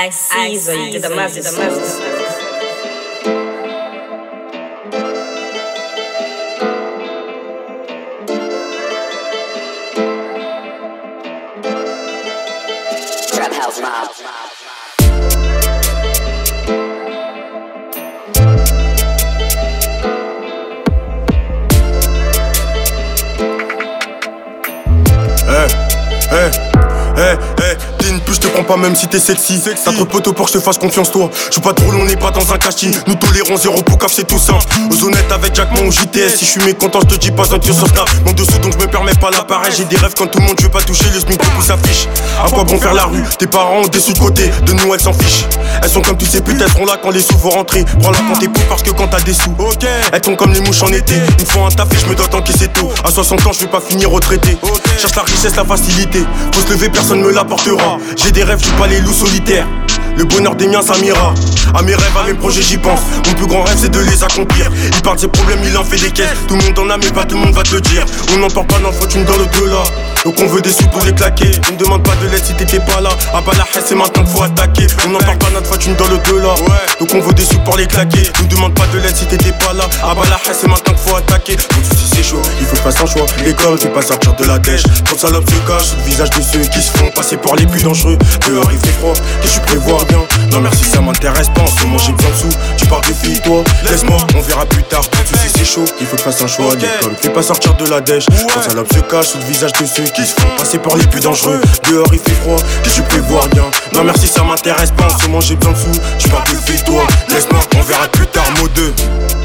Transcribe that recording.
I see you to the masses. The masses. Trap House Mob. Eh, eh, je te prends pas même si t'es sexy. T'as trop de poteaux pour que je te fasse confiance, toi. Joue pas de rôle, on n'est pas dans un casting. Nous tolérons zéro poucave, c'est tout simple. Aux honnêtes avec Jackman ou JTS. Si je suis mécontent, je te dis pas un tir sur Snap. Manque de sous, donc je me permets pas l'appareil. J'ai des rêves quand tout le monde, je veux pas toucher le SMIC qui s'affiche. À quoi bon faire la rue? Tes parents ont des sous de côté, de nous elles s'en fichent. Elles sont comme tous ces putes, elles seront là quand les sous vont rentrer. Prends la quand t'es parce que quand t'as des sous. Ok, elles tombent comme les mouches en été. Une fois un taf et je me dois c'est tôt. À 60 ans, je vais pas finir retraité. Cherche la richesse, la facilité. Faut se lever, personne me l'apportera. J'ai des rêves, je suis pas les loups solitaires. Le bonheur des miens, ça m'ira. À mes rêves, à mes projets, j'y pense. Mon plus grand rêve, c'est de les accomplir. Il parle de ses problèmes, il en fait des caisses. Tout le monde en a, mais pas tout le monde va te dire. On n'entend pas notre fortune dans le delà Donc on veut des sous pour les claquer. On ne demande pas de l'aide si t'étais là. Ah bah la c'est maintenant qu'il faut attaquer. On n'entend pas notre fortune dans le delà Donc on veut des sous pour les claquer. Ne demande pas de l'aide si t'étais pas là. Ah bah la c'est maintenant qu'il faut attaquer. Donc si c'est chaud, il faut faire sans choix. L'école, tu pas sortir de la dèche. Comme salope se cache sous le visage de ceux qui se font passer pour les plus dangereux. Dehors, il fait froid, et je prévois bien? Non merci, ça m'intéresse pas. En ce moment, j'ai besoin de sous. Tu parles de filles, toi. Laisse-moi, on verra plus tard. Si c'est chaud, il faut que fasses un choix. L'école, fais pas sortir de la dèche. Comme salope se cache sous le visage de ceux qui se font passer pour les plus dangereux. Dehors, il fait froid, et je prévois rien. Non merci, ça m'intéresse pas. En ce moment, j'ai besoin de sous. Tu parles de toi. Laisse-moi, on verra plus tard. Mot 2.